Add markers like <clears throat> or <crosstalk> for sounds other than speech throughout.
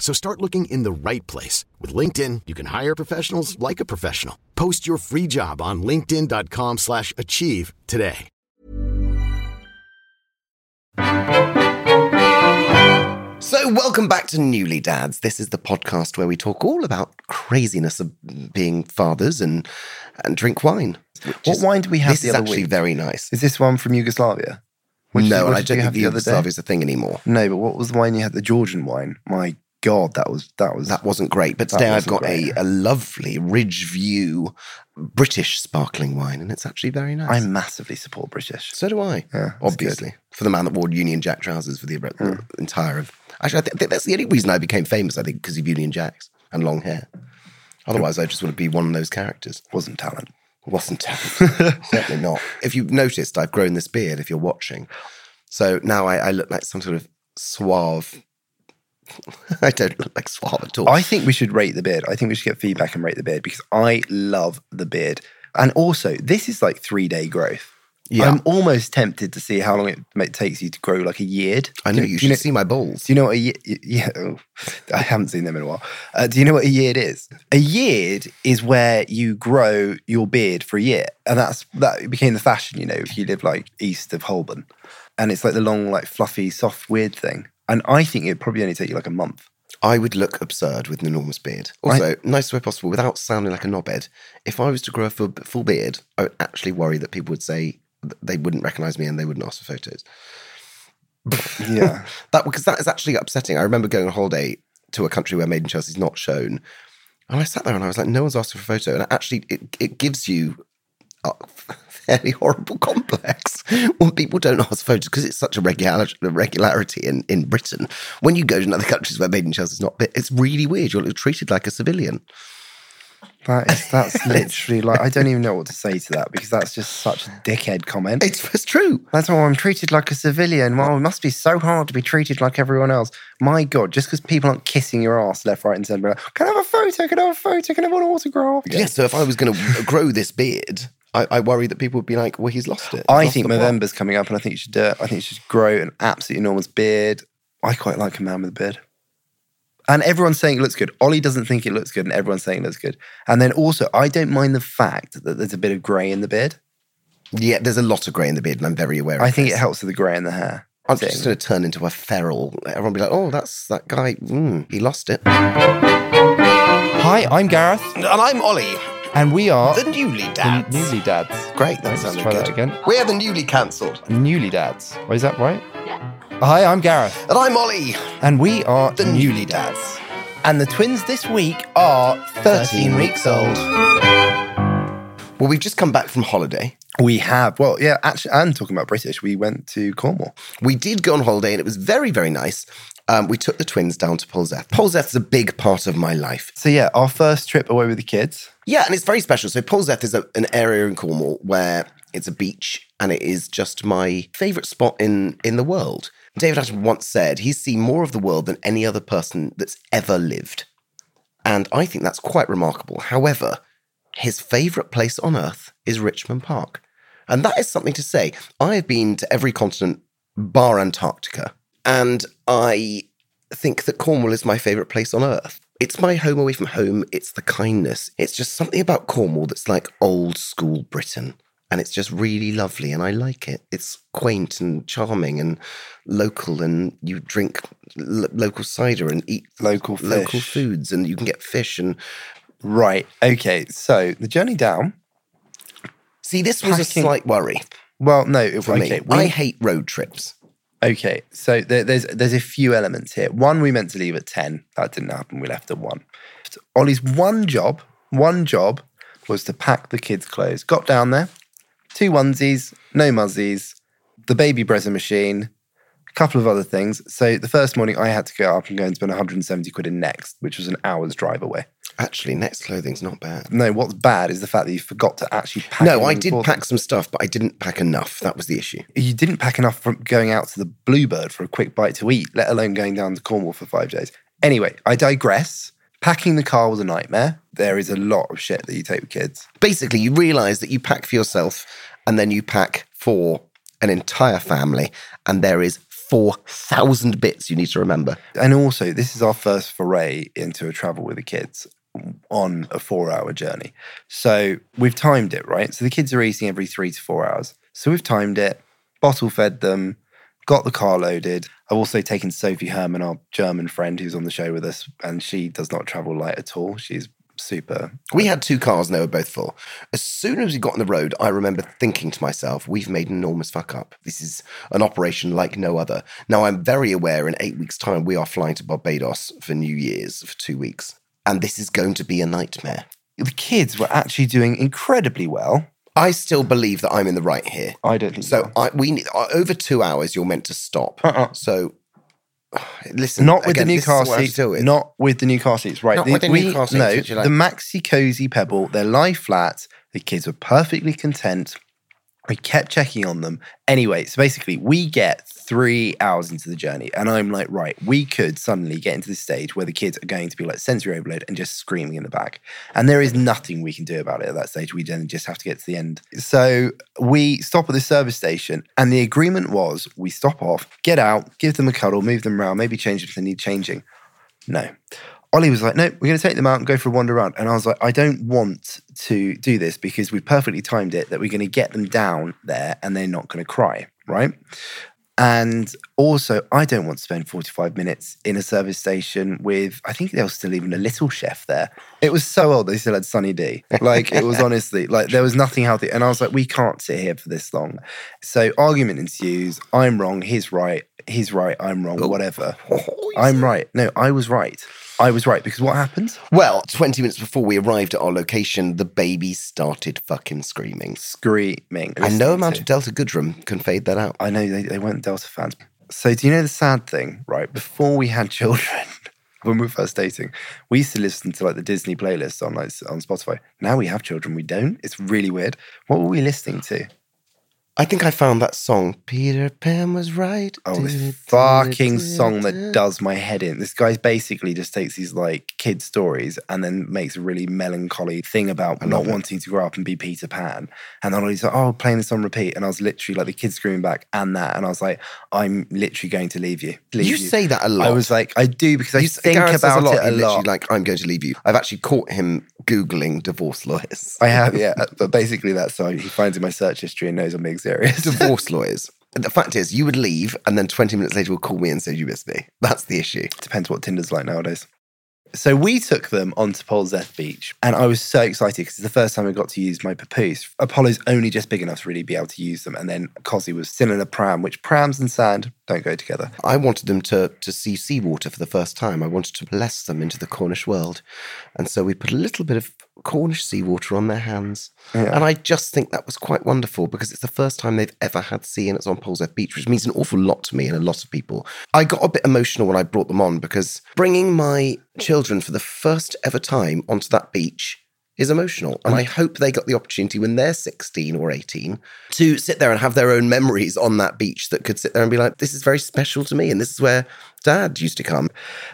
So start looking in the right place. With LinkedIn, you can hire professionals like a professional. Post your free job on linkedin.com slash achieve today. So, welcome back to Newly Dads. This is the podcast where we talk all about craziness of being fathers and and drink wine. which What is- wine do we have This the is other actually week? very nice. Is this one from Yugoslavia? Which- no, what and I don't think have the the other day? Yugoslavia is a thing anymore. No, but what was the wine you had? The Georgian wine. My God, that was that was That wasn't great. But today I've got great. a, a lovely Ridgeview British sparkling wine, and it's actually very nice. I massively support British. so do I. Yeah, obviously, for the man that wore Union Jack trousers for the, the hmm. entire of. Actually, I, th- I think that's the only reason I became famous. I think because of Union Jacks and long hair. Otherwise, I just want to be one of those characters. Wasn't talent. Wasn't talent. <laughs> Certainly not. If you've noticed, I've grown this beard. If you're watching, so now I, I look like some sort of suave. <laughs> I don't look like suave at all. I think we should rate the beard. I think we should get feedback and rate the beard because I love the beard. And also, this is like three day growth. Yeah. I'm almost tempted to see how long it takes you to grow like a yeard. I know Do you do should see my balls. Do you know what a year? Yeah, oh, <laughs> I haven't seen them in a while. Uh, do you know what a yeard is? A yeard is where you grow your beard for a year, and that's that became the fashion. You know, if you live like east of Holborn, and it's like the long, like fluffy, soft, weird thing. And I think it'd probably only take you like a month. I would look absurd with an enormous beard. Also, nice way possible without sounding like a knobhead. If I was to grow a full, full beard, I would actually worry that people would say they wouldn't recognize me and they wouldn't ask for photos. <laughs> Yeah, <laughs> That because that is actually upsetting. I remember going on holiday to a country where Made in Chelsea is not shown, and I sat there and I was like, no one's asking for a photo, and actually, it, it gives you a <laughs> fairly horrible complex when people don't ask for photos because it's such a regular, regularity in, in Britain. When you go to other countries where Made in Chelsea is not, it's really weird. You're treated like a civilian. that is that's <laughs> literally like I don't even know what to say to that because that's just such a dickhead comment. It's, it's true. That's why I'm treated like a civilian. Well, it must be so hard to be treated like everyone else. My God, just because people aren't kissing your ass left, right, and centre, like, can I have a photo? Can I have a photo? Can I have an autograph? Yeah. So if I was going to grow this beard, I, I worry that people would be like, well, he's lost it. I Lost think the plot. November's coming up, and I think you should do it. I think you should grow an absolutely enormous beard. I quite like a man with a beard. And everyone's saying it looks good. Ollie doesn't think it looks good, and everyone's saying it looks good. And then also, I don't mind the fact that there's a bit of grey in the beard. Yeah, there's a lot of grey in the beard, and I'm very aware of it. I think this. it helps with the grey in the hair. I'm thing. just going to turn into a feral. Everyone will be like, oh, that's that guy. Mm, he lost it. Hi, I'm Gareth, And I'm Ollie, and we are the newly dads. the dads. newly dads. Great, that Let's sounded try good. that again. We're the newly cancelled. Newly dads. Oh, is that right? Yeah. Hi, I'm Gareth, And I'm Ollie, and we are the newly dads. And the twins this week are 13 weeks old. Well, we've just come back from holiday. We have, well, yeah, actually, and talking about British, we went to Cornwall. We did go on holiday, and it was very, very nice. Um, we took the twins down to Polzeath. Polzeath is a big part of my life. So, yeah, our first trip away with the kids. Yeah, and it's very special. So Polzeath is a, an area in Cornwall where it's a beach, and it is just my favourite spot in in the world. David Attenborough once said he's seen more of the world than any other person that's ever lived, and I think that's quite remarkable. However, his favourite place on earth is Richmond Park, and that is something to say. I have been to every continent bar Antarctica, and I think that Cornwall is my favourite place on earth. It's my home away from home. It's the kindness. It's just something about Cornwall that's like old school Britain. And it's just really lovely and I like it. It's quaint and charming and local and you drink lo- local cider and eat Local local foods and you can get fish and Right. Okay. So, the journey down, See, this was a Packing- slight worry Well, no, it, for okay. me. we- I hate road trips. Okay, so there, there's there's a few elements here. One, we meant to leave at ten. That didn't happen. We left at one. Ollie's one job, one job, was to pack the kids' clothes. Got down there, two onesies, no muzzies, the baby brezza machine, a couple of other things. So the first morning, I had to go up and go and spend 170 quid in Next, which was an hour's drive away. Actually, next clothing's not bad. No, what's bad is the fact that you forgot to actually pack. No, I did pack some stuff, but I didn't pack enough. That was the issue. you didn't pack enough from going out to the Bluebird for a quick bite to eat, let alone going down to Cornwall for five days. Anyway, I digress. Packing the car was a nightmare. There is a lot of shit that you take with kids. Basically, you realize that you pack for yourself and then you pack for an entire family, and there is 4,000 bits you need to remember. And also, this is our first foray into a travel with the kids on a four hour journey. So we've timed it, right? So the kids are eating every three to four hours. So we've timed it, bottle fed them, got the car loaded. I've also taken Sophie Herman, our German friend who's on the show with us, and she does not travel light at all. She's super. We had two cars and they were both full. As soon as we got on the road, I remember thinking to myself, we've made an enormous fuck up. This is an operation like no other. Now, I'm very aware in eight weeks' time, we are flying to Barbados for New Year's for two weeks. And this is going to be a nightmare. The kids were actually doing incredibly well. I still believe that I'm in the right here. I don't think So I, we need, uh, over two hours, you're meant to stop. Uh-uh. So <sighs> listen, Not with again, the new car what I have to seats. Not with the new car seats. Right. Not with the new car seats, No, like. the Maxi-Cosi Pebble, they're lie flat. The kids were perfectly content. We kept checking on them. Anyway, so basically, we get three hours into the journey, and I'm like, right, we could suddenly get into this stage where the kids are going to be like sensory overload and just screaming in the back. And there is nothing we can do about it at that stage. We then just have to get to the end. So we stop at the service station, and the agreement was we stop off, get out, give them a cuddle, move them around, maybe change if they need changing. No. Ollie was like, no, we're going to take them out and go for a wander around. And I was like, I don't want to do this because we've perfectly timed it that we're going to get them down there and they're not going to cry, right? And also, I don't want to spend 45 minutes in a service station with, I think there was still even a little chef there. It was so old, they still had Sunny D. Like, it was <laughs> honestly, like, there was nothing healthy. And I was like, we can't sit here for this long. So, argument ensues. I'm wrong, he's right. He's right, I'm wrong, whatever. <laughs> I'm right. No, I was right. I was right because what happened? Well, 20 minutes before we arrived at our location, the baby started fucking screaming. Screaming. And no amount to- of Delta Goodrem can fade that out. I know they, they weren't Delta fans. So do you know the sad thing, right? Before we had children, <laughs> when we were first dating, we used to listen to like the Disney playlist on like on Spotify. Now we have children, we don't. It's really weird. What were we listening to? I think I found that song. Peter Pan was right. Oh, this fucking song that does my head in. This guy basically just takes these like kid stories and then makes a really melancholy thing about not it. wanting to grow up and be Peter Pan. And then he's like, oh, playing this on repeat. And I was literally like, the kids screaming back and that. And I was like, I'm literally going to leave you. Leave You say that a lot. I was like, I do because I You- think Gareth says about it a literally lot. Like, I'm going to leave you. I've actually caught him Googling divorce lawyers. I have, yeah. But basically, that's so he finds in my search history and knows I'm being serious. <laughs> divorce lawyers. The fact is, you would leave and then 20 minutes later will call me and say you missed me. That's the issue. Depends what Tinder's like nowadays. So we took them onto Polzeath Beach, and I was so excited because it's the first time I got to use my papoose. Apollo's only just big enough to really be able to use them, and then Cosy was still in a pram, which prams and sand don't go together. I wanted them to, to see seawater for the first time. I wanted to bless them into the Cornish world. And so we put a little bit of Cornish seawater on their hands. Yeah. And I just think that was quite wonderful because it's the first time they've ever had sea and it's on Polzeath Beach, which means an awful lot to me and a lot of people. I got a bit emotional when I brought them on because bringing my children for the first ever time onto that beach is emotional. And I hope they got the opportunity when they're 16 or 18 to sit there and have their own memories on that beach that could sit there and be like, this is very special to me. And this is where dad used to come.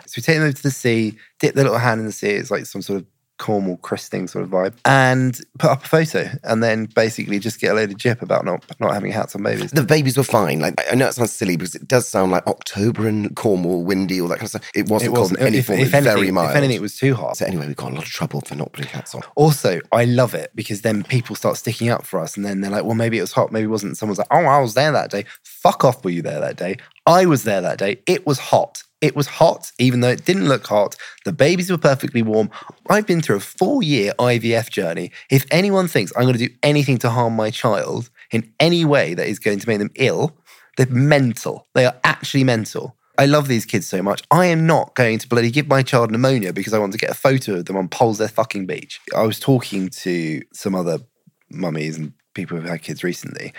So we take them over to the sea, dip their little hand in the sea. It's like some sort of Cornwall christening sort of vibe, and put up a photo, and then basically just get a load of jip about not not having hats on babies. The babies were fine. Like I know it sounds silly because it does sound like October and Cornwall, windy, all that kind of stuff. It wasn't, It wasn't. cold in any If, form. if It anything, very mild. if anything, it was too hot. so anyway, we got a lot of trouble for not putting hats on. Also, I love it because then people start sticking up for us, and then they're like, "Well, maybe it was hot, maybe it wasn't." Someone's like, "Oh, I was there that day." Fuck off! Were you there that day? I was there that day. It was hot. It was hot, even though it didn't look hot. The babies were perfectly warm. I've been through a four year IVF journey. If anyone thinks I'm going to do anything to harm my child in any way that is going to make them ill, they're mental. They are actually mental. I love these kids so much. I am not going to bloody give my child pneumonia because I want to get a photo of them on Polzeath fucking beach. I was talking to some other mummies and people who've had kids recently.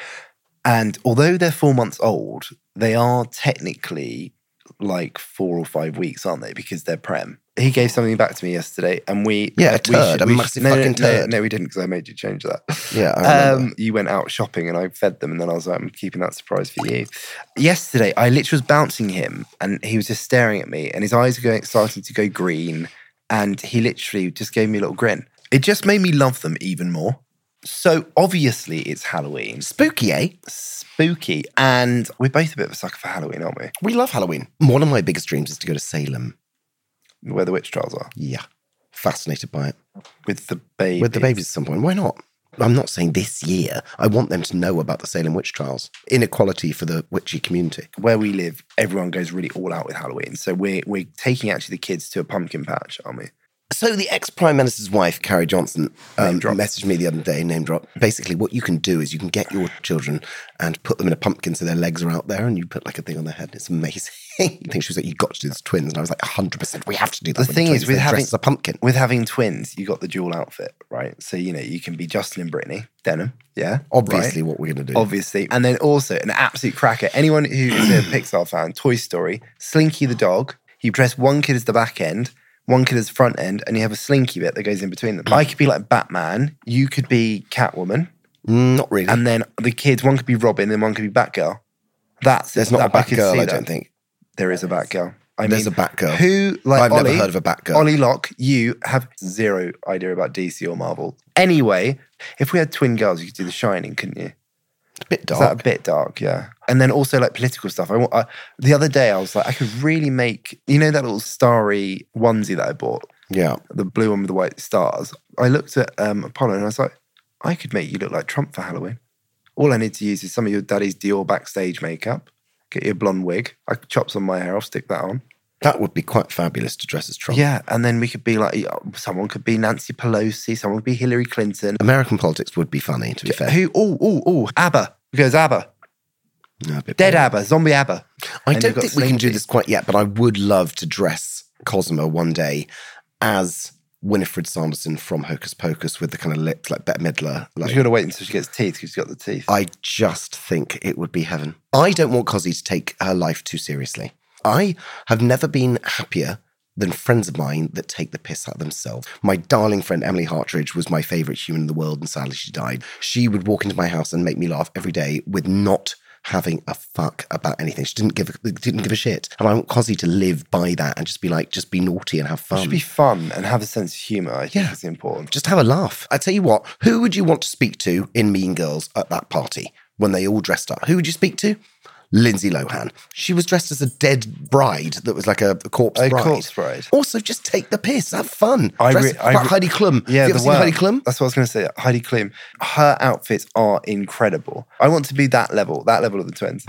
And although they're four months old, they are technically like four or five weeks, aren't they? Because they're prem. He gave something back to me yesterday, and we Yeah, a we turd, a we massive no, no, fucking no, turd. No, we didn't because I made you change that. Yeah, I remember. Um, you went out shopping, and I fed them, and then I was like, I'm keeping that surprise for you. Yesterday, I literally was bouncing him, and he was just staring at me, and his eyes were going starting to go green, and he literally just gave me a little grin. It just made me love them even more. So obviously, it's Halloween, Spooky, eh? spooky, and we're both a bit of a sucker for Halloween, aren't we? We love Halloween. One of my biggest dreams is to go to Salem. Where the witch trials are Yeah. Fascinated by it. with the baby. With the babies at some point. Why not? I'm not saying this year. I want them to know about the Salem witch trials. Inequality for the witchy community. Where we live, everyone goes really all out with Halloween. So we're we're taking actually the kids to a pumpkin patch, aren't we? So the ex-prime minister's wife, Carrie Johnson, um, messaged me the other day, name drop. Basically, what you can do is you can get your children and put them in a pumpkin so their legs are out there and you put like a thing on their head. It's amazing. <laughs> I think she was like, you got to do this twins. And I was like, 100%, we have to do that The thing is, with having a pumpkin. with having twins, you got the dual outfit, right? So you know you can be Justin and Brittany, denim, yeah, Obviously, right? what we're going to do. obviously, and then also an absolute cracker. Anyone who is a <clears throat> Pixar fan, Toy Story, Slinky the dog. You dress one kid as the back end, one kid as the front end, and you have a Slinky bit that goes in between them. I could be like Batman. You could be Catwoman, Mm, Not really. and then the kids, one could be Robin, and one could be Batgirl. That's There's not a I could Batgirl, I that. don't think. There is a Batgirl. I There's mean, a Batgirl. Who like I've Ollie, never heard of a Batgirl. Ollie Locke, you have zero idea about DC or Marvel. Anyway, if we had twin girls, you could do The Shining, couldn't you? A bit Is dark. that a bit dark? Yeah. And then also like political stuff. I, I the other day I was like, I could really make you know that little starry onesie that I bought, yeah. the blue one with the white stars. I looked at um, Apollo and I was like, I could make you look like Trump for Halloween. All I need to use is some of your daddy's Dior backstage makeup. Get your blonde wig. I could chop some of my hair. I'll stick that on. That would be quite fabulous to dress as Trump. Yeah, and then we could be like, someone could be Nancy Pelosi, someone could be Hillary Clinton. American politics would be funny, to be fair. Who? Oh, oh, oh, ABBA. Because ABBA, No, dead boring. ABBA, zombie ABBA. I And don't you've think we can do this quite yet, but I would love to dress Cosmo one day as Winifred Sanderson from Hocus Pocus with the kind of lips like Bette Midler. Like, you got to wait until she gets teeth because she's got the teeth. I just think it would be heaven. I don't want Cosy to take her life too seriously. I have never been happier than friends of mine that take the piss out of themselves. My darling friend Emily Hartridge was my favorite human in the world, and sadly she died. She would walk into my house and make me laugh every day with not having a fuck about anything. She didn't give a, didn't give a shit. And I want Cosy to live by that and just be like, just be naughty and have It fun. should be fun and have a sense of humour. I think Yeah. is important. Just have a laugh. I tell you what, who would you want to speak to in Mean Girls at that party when they all dressed up? Who would you speak to? Lindsay Lohan. She was dressed as a dead bride that was like a, a corpse A bride. corpse bride. Also, just take the piss, have fun. I Dress re- I re- Heidi Klum. Yeah, Have you ever the seen worm. Heidi Klum? That's what I was going to say. Heidi Klum. Her outfits are incredible. I want to be that level, that level of the twins.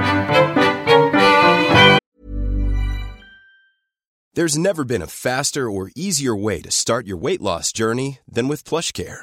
There's never been a faster or easier way to start your weight loss journey than with PlushCare.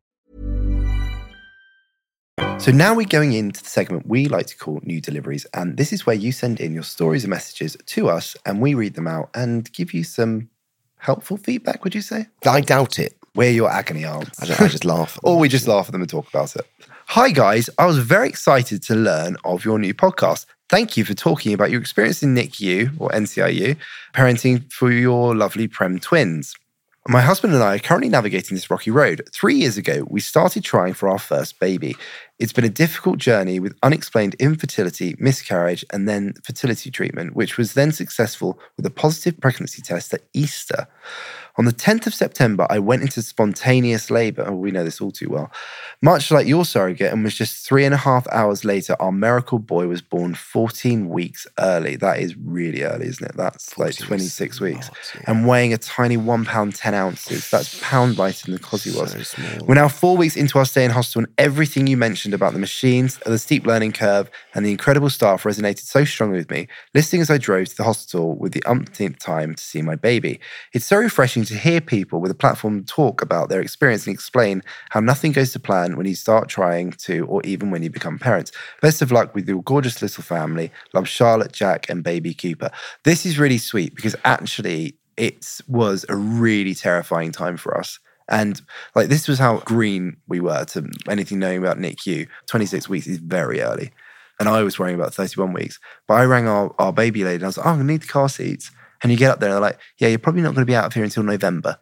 So now we're going into the segment we like to call New Deliveries. And this is where you send in your stories and messages to us and we read them out and give you some helpful feedback, would you say? I doubt it. We're your agony aunts. I, I just laugh. <laughs> or we just laugh at them and talk about it. Hi, guys. I was very excited to learn of your new podcast. Thank you for talking about your experience in NICU or NCIU, parenting for your lovely Prem twins. My husband and I are currently navigating this rocky road. Three years ago, we started trying for our first baby. It's been a difficult journey with unexplained infertility, miscarriage, and then fertility treatment, which was then successful with a positive pregnancy test at Easter. On the 10th of September, I went into spontaneous labor. Oh, we know this all too well. Much like your surrogate, and was just three and a half hours later, our miracle boy was born 14 weeks early. That is really early, isn't it? That's like 26 weeks. And weighing a tiny one pound, 10 ounces. That's pound lighter than the Cosy was. So. We're now four weeks into our stay in hospital, and everything you mentioned about the machines, the steep learning curve, and the incredible staff resonated so strongly with me, listening as I drove to the hospital with the umpteenth time to see my baby. It's so refreshing to hear people with a platform talk about their experience and explain how nothing goes to plan when you start trying to, or even when you become parents. Best of luck with your gorgeous little family. Love Charlotte, Jack, and baby Cooper. This is really sweet because actually it was a really terrifying time for us. And like this was how green we were to anything knowing about NICU. 26 weeks is very early. And I was worrying about 31 weeks. But I rang our, our baby lady and I was like, oh, I need the car seats. And you get up there and they're like, yeah, you're probably not going to be out of here until November.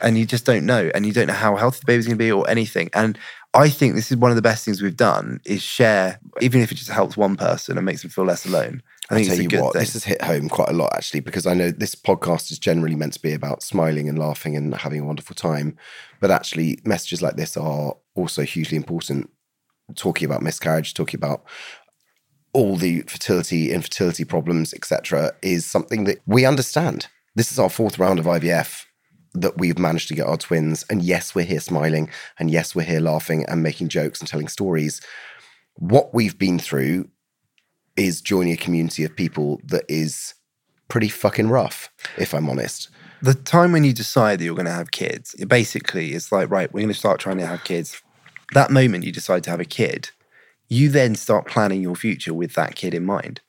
And you just don't know. And you don't know how healthy the baby's going to be or anything. And I think this is one of the best things we've done is share, even if it just helps one person and makes them feel less alone. I think tell it's a you what, thing. this has hit home quite a lot actually, because I know this podcast is generally meant to be about smiling and laughing and having a wonderful time. But actually, messages like this are also hugely important. Talking about miscarriage, talking about all the fertility, infertility problems, etc., is something that we understand. This is our fourth round of IVF that we've managed to get our twins. And yes, we're here smiling. And yes, we're here laughing and making jokes and telling stories. What we've been through is joining a community of people that is pretty fucking rough, if I'm honest. the time when you decide that you're going to have kids, it basically it's like, right, we're going to start trying to have kids. That moment you decide to have a kid, you then start planning your future with that kid in mind.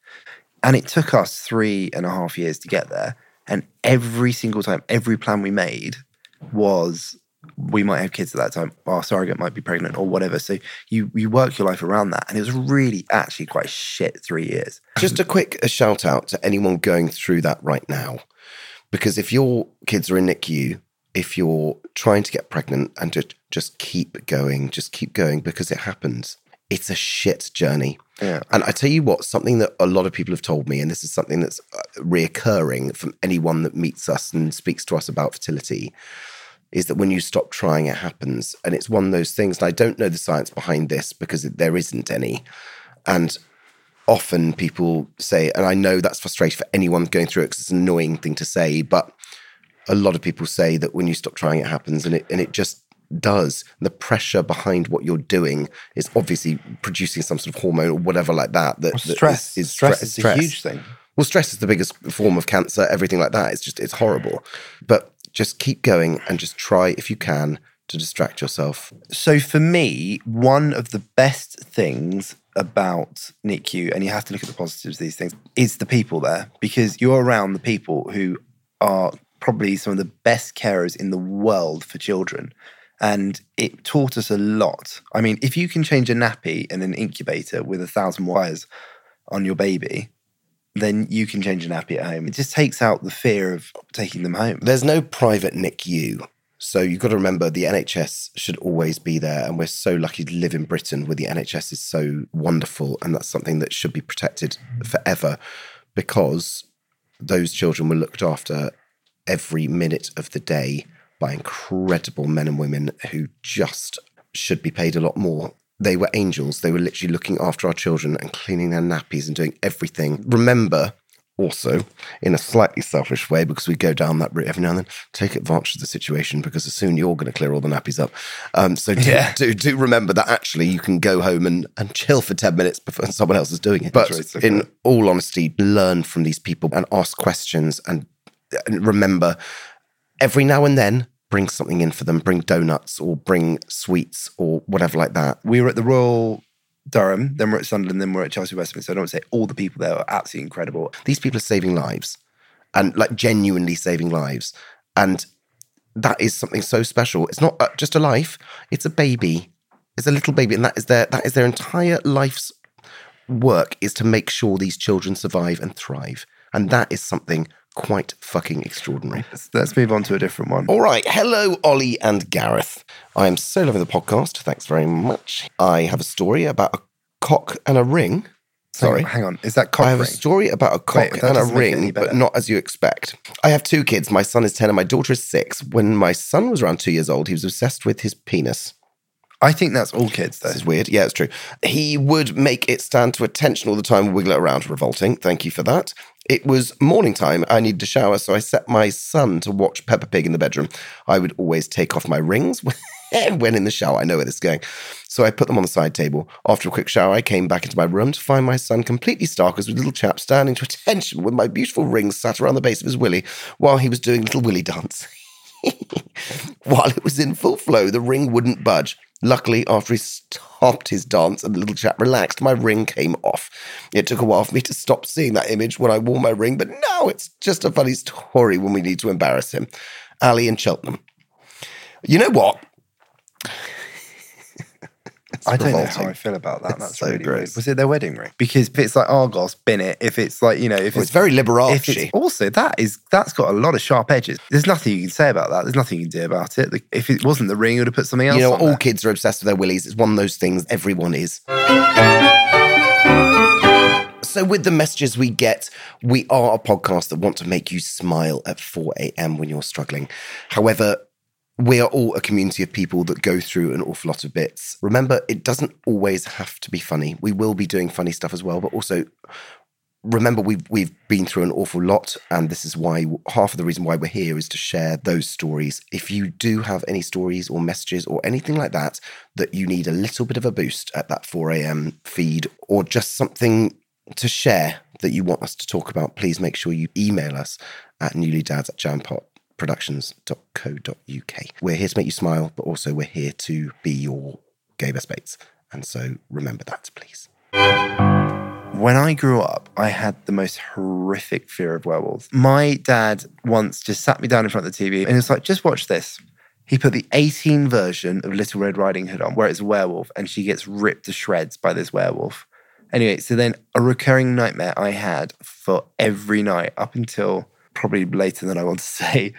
And it took us three and a half years to get there. And every single time, every plan we made was we might have kids at that time, our surrogate might be pregnant or whatever. So you you work your life around that. And it was really actually quite shit three years. Just a quick a shout out to anyone going through that right now. Because if your kids are in NICU, if you're trying to get pregnant and just, just keep going, just keep going because it happens. It's a shit journey. Yeah. And I tell you what, something that a lot of people have told me, and this is something that's uh, reoccurring from anyone that meets us and speaks to us about fertility, is that when you stop trying, it happens. And it's one of those things. And I don't know the science behind this because there isn't any. And often people say, and I know that's frustrating for anyone going through it because it's an annoying thing to say, but a lot of people say that when you stop trying, it happens, and it and it just does. The pressure behind what you're doing is obviously producing some sort of hormone or whatever like that. That, that stress is, is stress stre- is stress. a huge thing. Well, stress is the biggest form of cancer. Everything like that. It's just it's horrible. But just keep going and just try if you can to distract yourself. So for me, one of the best things about NICU, and you have to look at the positives of these things, is the people there because you're around the people who are probably some of the best carers in the world for children. And it taught us a lot. I mean, if you can change a nappy in an incubator with a thousand wires on your baby, then you can change a nappy at home. It just takes out the fear of taking them home. There's no private NICU. So you've got to remember the NHS should always be there. And we're so lucky to live in Britain where the NHS is so wonderful. And that's something that should be protected forever because those children were looked after every minute of the day by incredible men and women who just should be paid a lot more. They were angels. They were literally looking after our children and cleaning their nappies and doing everything. Remember, also, in a slightly selfish way, because we go down that route every now and then, take advantage of the situation because soon you're going to clear all the nappies up. Um, so do, Yeah. do, do remember that actually you can go home and, and chill for 10 minutes before someone else is doing it. But right, so in all honesty, learn from these people and ask questions and, and remember every now and then bring something in for them, bring donuts or bring sweets or whatever like that. we were at the Royal Durham, then we're at Sunderland, then we're at Chelsea Westminster. I don't want to say all the people there are absolutely incredible. These people are saving lives and like genuinely saving lives. And that is something so special. It's not uh, just a life; it's a baby. It's a little baby, and that is their that is their entire life's work is to make sure these children survive and thrive, and that is something quite fucking extraordinary. Let's, move on to a different one. All right. Hello, Ollie and Gareth. I am so loving the podcast. Thanks very much. I have a story about a cock and a ring. Sorry. Hang on. Is that cock I have ring? a story about a cock Wait, and a doesn't make it any ring, but not as you expect. I have two kids. My son is 10 and my daughter is six. When my son was around two years old, he was obsessed with his penis. I think that's all kids, though. This is weird. Yeah, it's true. He would make it stand to attention all the time, wiggle it around, revolting. Thank you for that. It was morning time. I needed to shower, so I set my son to watch Peppa Pig in the bedroom. I would always take off my rings <laughs> when in the shower. I know where this is going. So I put them on the side table. After a quick shower, I came back into my room to find my son completely starkers with a little chap standing to attention with my beautiful rings sat around the base of his willy while he was doing little willy dance. <laughs> While it was in full flow, the ring wouldn't budge. Luckily, after he stopped his dance and the little chap relaxed, my ring came off. It took a while for me to stop seeing that image when I wore my ring, but now it's just a funny story when we need to embarrass him. Ali in Cheltenham. You know what? I don't know how I feel about that. It's That's so really gross. weird. Was it their wedding ring? Because if it's like Argos, bin it. If it's like you know, if Well, it's very if it's also that is that's got a lot of sharp edges. There's nothing you can say about that. There's nothing you can do about it. If it wasn't the ring, you would have put something else. You know, all there. kids are obsessed with their willies. It's one of those things everyone is. So, with the messages we get, we are a podcast that want to make you smile at 4 a.m. when you're struggling. However, we are all a community of people that go through an awful lot of bits. Remember, it doesn't always have to be funny. We will be doing funny stuff as well, but also remember we've we've been through an awful lot and this is why half of the reason why we're here is to share those stories if you do have any stories or messages or anything like that that you need a little bit of a boost at that 4am feed or just something to share that you want us to talk about please make sure you email us at newlydads at jampotproductions.co.uk we're here to make you smile but also we're here to be your gay best mates and so remember that please When I grew up, I had the most horrific fear of werewolves. My dad once just sat me down in front of the TV and he was like, just watch this. He put the 18 version of Little Red Riding Hood on, where it's a werewolf and she gets ripped to shreds by this werewolf. Anyway, so then a recurring nightmare I had for every night up until probably later than I want to <laughs> say,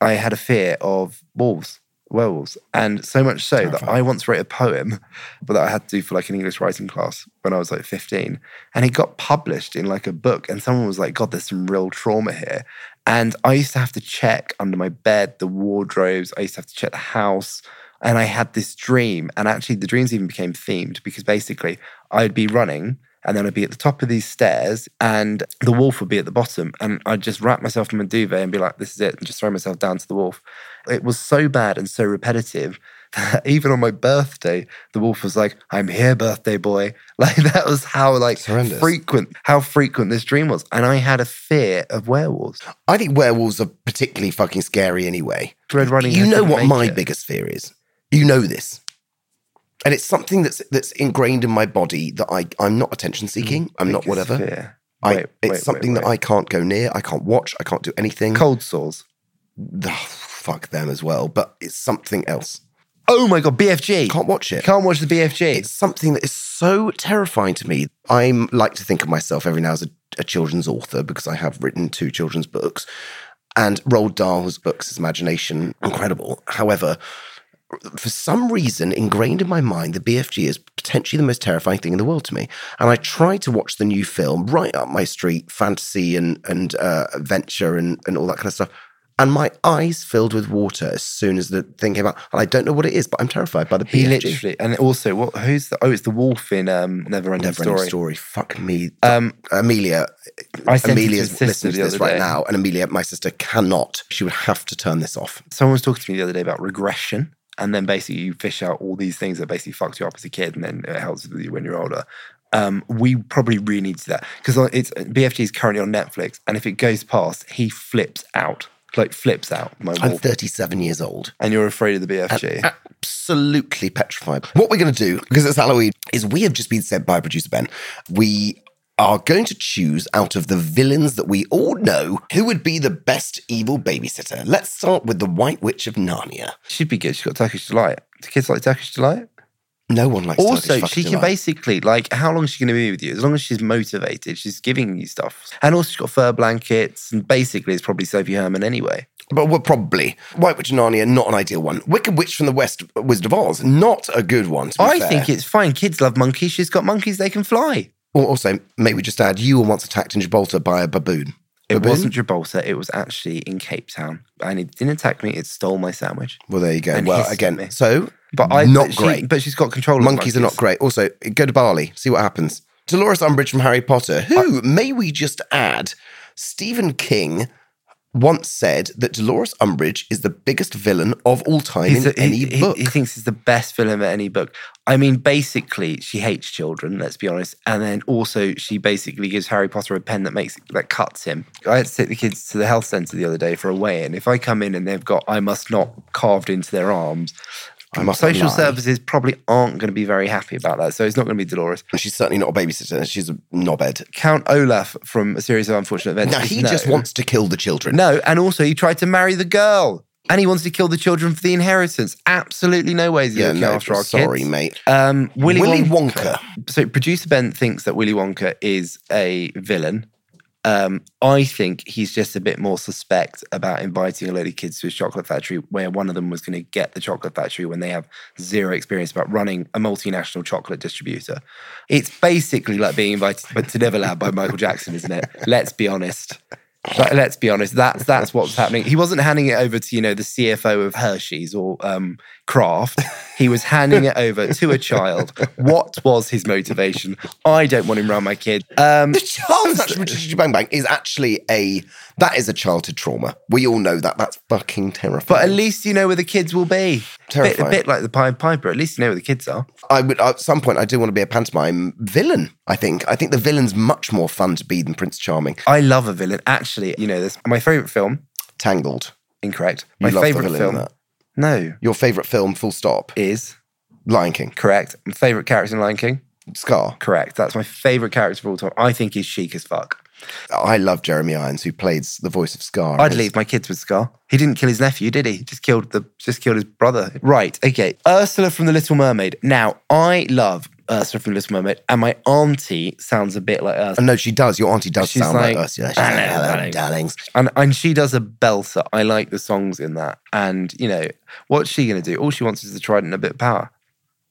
I had a fear of wolves, werewolves. And so much so that I once wrote a poem but that I had to do for like an English writing class when I was like 15. And it got published in like a book. And someone was like, God, there's some real trauma here. And I used to have to check under my bed the wardrobes. I used to have to check the house. And I had this dream. And actually, the dreams even became themed because basically I'd be running and then I'd be at the top of these stairs and the wolf would be at the bottom. And I'd just wrap myself in my duvet and be like, this is it, and just throw myself down to the wolf. It was so bad and so repetitive <laughs> that even on my birthday, the wolf was like, I'm here, birthday boy. <laughs> Like that was how like horrendous. frequent, how frequent this dream was. And I had a fear of werewolves. I think werewolves are particularly fucking scary anyway. Red Riding you know what my it. biggest fear is. You know this. And it's something that's that's ingrained in my body that I I'm not attention mm. seeking. I'm not whatever. fear. I, Wait, it's wait, something wait, that I can't go near. I can't watch. I can't do anything. Cold sores. Fuck them as well. But it's something else. Oh my God, BFG. Can't watch it. Can't watch the BFG. It's something that is so terrifying to me. I like to think of myself every now as a, a children's author because I have written two children's books. And Roald Dahl's books, his imagination, incredible. However, for some reason, ingrained in my mind, the BFG is potentially the most terrifying thing in the world to me. And I tried to watch the new film right up my street, fantasy and and uh, adventure and and all that kind of stuff. And my eyes filled with water as soon as the thing came out. And I don't know what it is, but I'm terrified by the he BFG. literally, and also, what? Who's the? Oh, it's the wolf in um, Never Ending Never Story. ending story. Fuck me. Um, Amelia. I Amelia's listening to this right day. now, and Amelia, my sister, cannot. She would have to turn this off. Someone was talking to me the other day about regression, and then basically you fish out all these things that basically fucked you up as a kid, and then it helps with you when you're older. Um, we probably really need to do that because it's BFG is currently on Netflix, and if it goes past, he flips out, like flips out. My I'm wolf, 37 years old. and you're afraid of the BFG. Absolutely petrified. What we're going to do, because it's Halloween, is we have just been sent by producer Ben. We are going to choose out of the villains that we all know who would be the best evil babysitter. Let's start with the White Witch of Narnia. She'd be good. She's got Turkish delight. Do kids like Turkish delight? No one likes also, she can delight. basically like how long is she going to be with you? As long as she's motivated, she's giving you stuff. And also, she's got fur blankets, and basically, it's probably Sophie Herman anyway. But well, probably. White Witch of Narnia, not an ideal one. Wicked Witch from the West, Wizard of Oz, not a good one. To be I fair. think it's fine. Kids love monkeys. She's got monkeys; they can fly. Also, maybe just add, you were once attacked in Gibraltar by a baboon. It Baboon? wasn't Gibraltar. It was actually in Cape Town, and it didn't attack me. It stole my sandwich. Well, there you go. And well, again, me. so But I not but she- great. but she's got control. of Monkeys are not great. Also, go to Bali, see what happens. Dolores Umbridge from Harry Potter, who, may we just add, Stephen King once said that Dolores Umbridge is the biggest villain of all time He's in a- any he, he- book. He, thinks it's the best villain of any book. I mean, basically, she hates children. Let's be honest. And then also, she basically gives Harry Potter a pen that makes that cuts him. I had to take the kids to the health centre the other day for a weigh-in. If I come in and they've got "I must not" carved into their arms, I must social services probably aren't going to be very happy about that. So it's not going to be Dolores. She's certainly not a babysitter. She's a knobhead. Count Olaf from A Series of Unfortunate Events. Now, he no. just wants to kill the children. No, and also he tried to marry the girl. And he wants to kill the children for the inheritance. Absolutely no ways he's yeah, looking no, after our sorry, kids. mate. Um, Willy, Willy Wonka. So producer Ben thinks that Willy Wonka is a villain. Um, I think he's just a bit more suspect about inviting a load of kids to his chocolate factory, where one of them was going to get the chocolate factory when they have zero experience about running a multinational chocolate distributor. It's basically like being invited to Neverland by Michael Jackson, isn't it? Let's be honest. But let's be honest, that's that's what's happening. He wasn't handing it over to you know the CFO of Hershey's or um, Kraft. He was handing it over to a child. What was his motivation? I don't want him around my kid. Um, The child touch bang bang is actually a that is a childhood trauma. We all know that. That's fucking terrifying. but at least you know where the kids will be. Bit, a bit like the Pied Piper. At least you know where the kids are. I would at some point I do want to be a pantomime villain. I think I think the villain's much more fun to be than Prince Charming. I love a villain. Actually, you know this. My favorite film. Tangled. Incorrect. My favorite film. No, Your favorite film, full stop. is Lion King. correct. My favorite character in Lion King. Scar. Correct. That's my favorite character of all time. I think he's chic as fuck. I love Jeremy Irons, who plays the voice of Scar. I'd His- leave my kids with Scar. He didn't kill his nephew, did he? Just killed the just killed his brother. Right. Okay. Ursula from the Little Mermaid. Now, I love Ursula from Little Mermaid, and my auntie sounds a bit like Ursula. no, she does. Your auntie does She's sound like, like, Ursula. She's "I like, hello, darling." darlings. And and she does a belter. I like the songs in that. And you know, what's she gonna do? All she wants is the trident and a bit of power.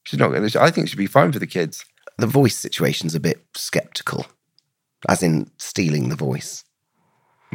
She's not gonna I think she'd be fine for the kids. The voice situation's a bit skeptical, as in stealing the voice.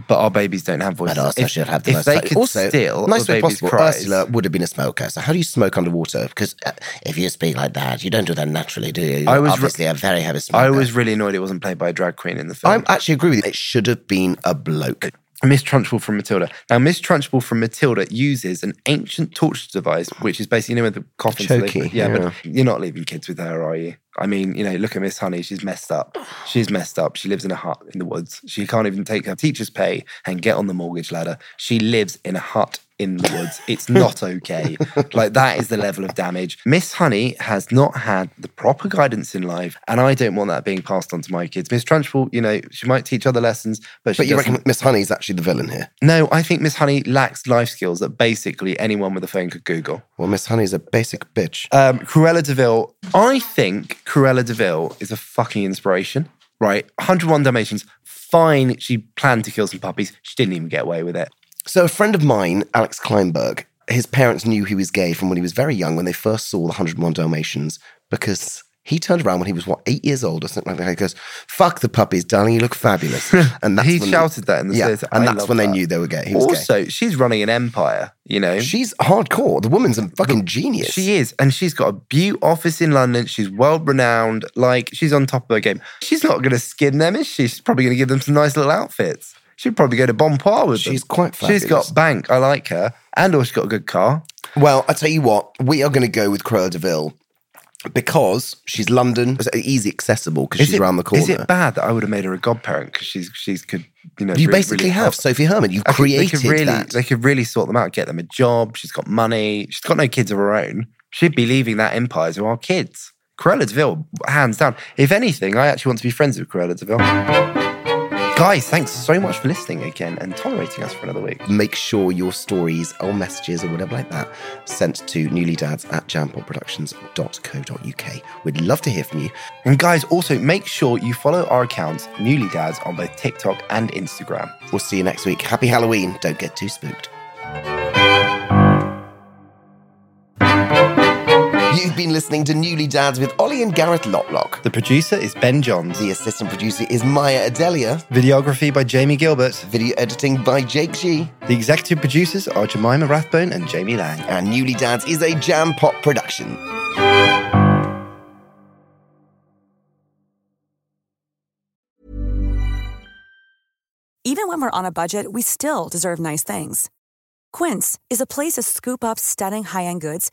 But our babies don't have voices. But Ursula if, should have the if most they fun. could also, steal nice way possible. cries, Ursula would have been a smoker. So how do you smoke underwater? Because uh, if you speak like that, you don't do that naturally, do you? You're I was re- obviously a very heavy smoker. I was really annoyed it wasn't played by a drag queen in the film. I actually agree with you. It should have been a bloke. Miss Trunchbull from Matilda. Now, Miss Trunchbull from Matilda uses an ancient torture device, which is basically, you know, with the coffin. Chokey, yeah, yeah. but you're not leaving kids with her, are you? I mean, you know, look at Miss Honey. She's messed up. She's messed up. She lives in a hut in the woods. She can't even take her teacher's pay and get on the mortgage ladder. She lives in a hut in the woods. It's not okay. like, that is the level of damage. Miss Honey has not had the proper guidance in life, and I don't want that being passed on to my kids. Miss Trunchbull, you know, she might teach other lessons, but she But you reckon Miss Honey's actually the villain here? no, I think Miss Honey lacks life skills that basically anyone with a phone could Google. Well, Miss Honey's a basic bitch. Um, Cruella de Vil, I think Cruella de Vil is a fucking inspiration, right? 101 Dalmatians, fine, she planned to kill some puppies. She didn't even get away with it. So a friend of mine, Alex Kleinberg, his parents knew he was gay from when he was very young when they first saw the 101 Dalmatians because he turned around when he was, what, eight years old or something like that. He goes, fuck the puppies, darling, you look fabulous. <laughs> And that's He when shouted that in the yeah, theatre. And I that's when they knew they were gay. He was gay. Also, she's running an empire, you know? She's hardcore. The woman's a fucking genius. She is, and she's got a beaut office in London. She's world renowned. Like she's on top of her game. She's not going to skin them, is she? She's probably going to give them some nice little outfits. She'd probably go to Bonpoint with them. She's quite She's got bank. I like her, and also she's got a good car. Well, I tell you what, we are going to go with Cruella de Vil because she's London, it's easy accessible because Is she's it- around the corner. Is it bad that I would have made her a godparent because she's she's could you know you really- basically really have help. Sophie Herman. You I could- created they could really, that. They could really sort them out, get them a job. She's got money. She's got no kids of her own. She'd be leaving that empire to our kids. Cruella de Vil, hands down. If anything, I actually want to be friends with Cruella de Vil. Guys, thanks so much for listening again and tolerating us for another week. Make sure your stories or messages or whatever like that sent to newlydads at jampotproductions.co.uk. We'd love to hear from you. And guys, also make sure you follow our accounts, Newly Dads, on both TikTok and Instagram. We'll see you next week. Happy Halloween. Don't get too spooked. You've been listening to Newly Dads with Ollie and Gareth Locke-Locke. The producer is Ben Johns. The assistant producer is Maia Adelia. Videography by Jamie Gilbert. Video editing by Jake G. The executive producers are Jemima Rathbone and Jamie Lang. And Newly Dads is a Jam Pop production. Even when we're on a budget, we still deserve nice things. Quince is a place to scoop up stunning high-end goods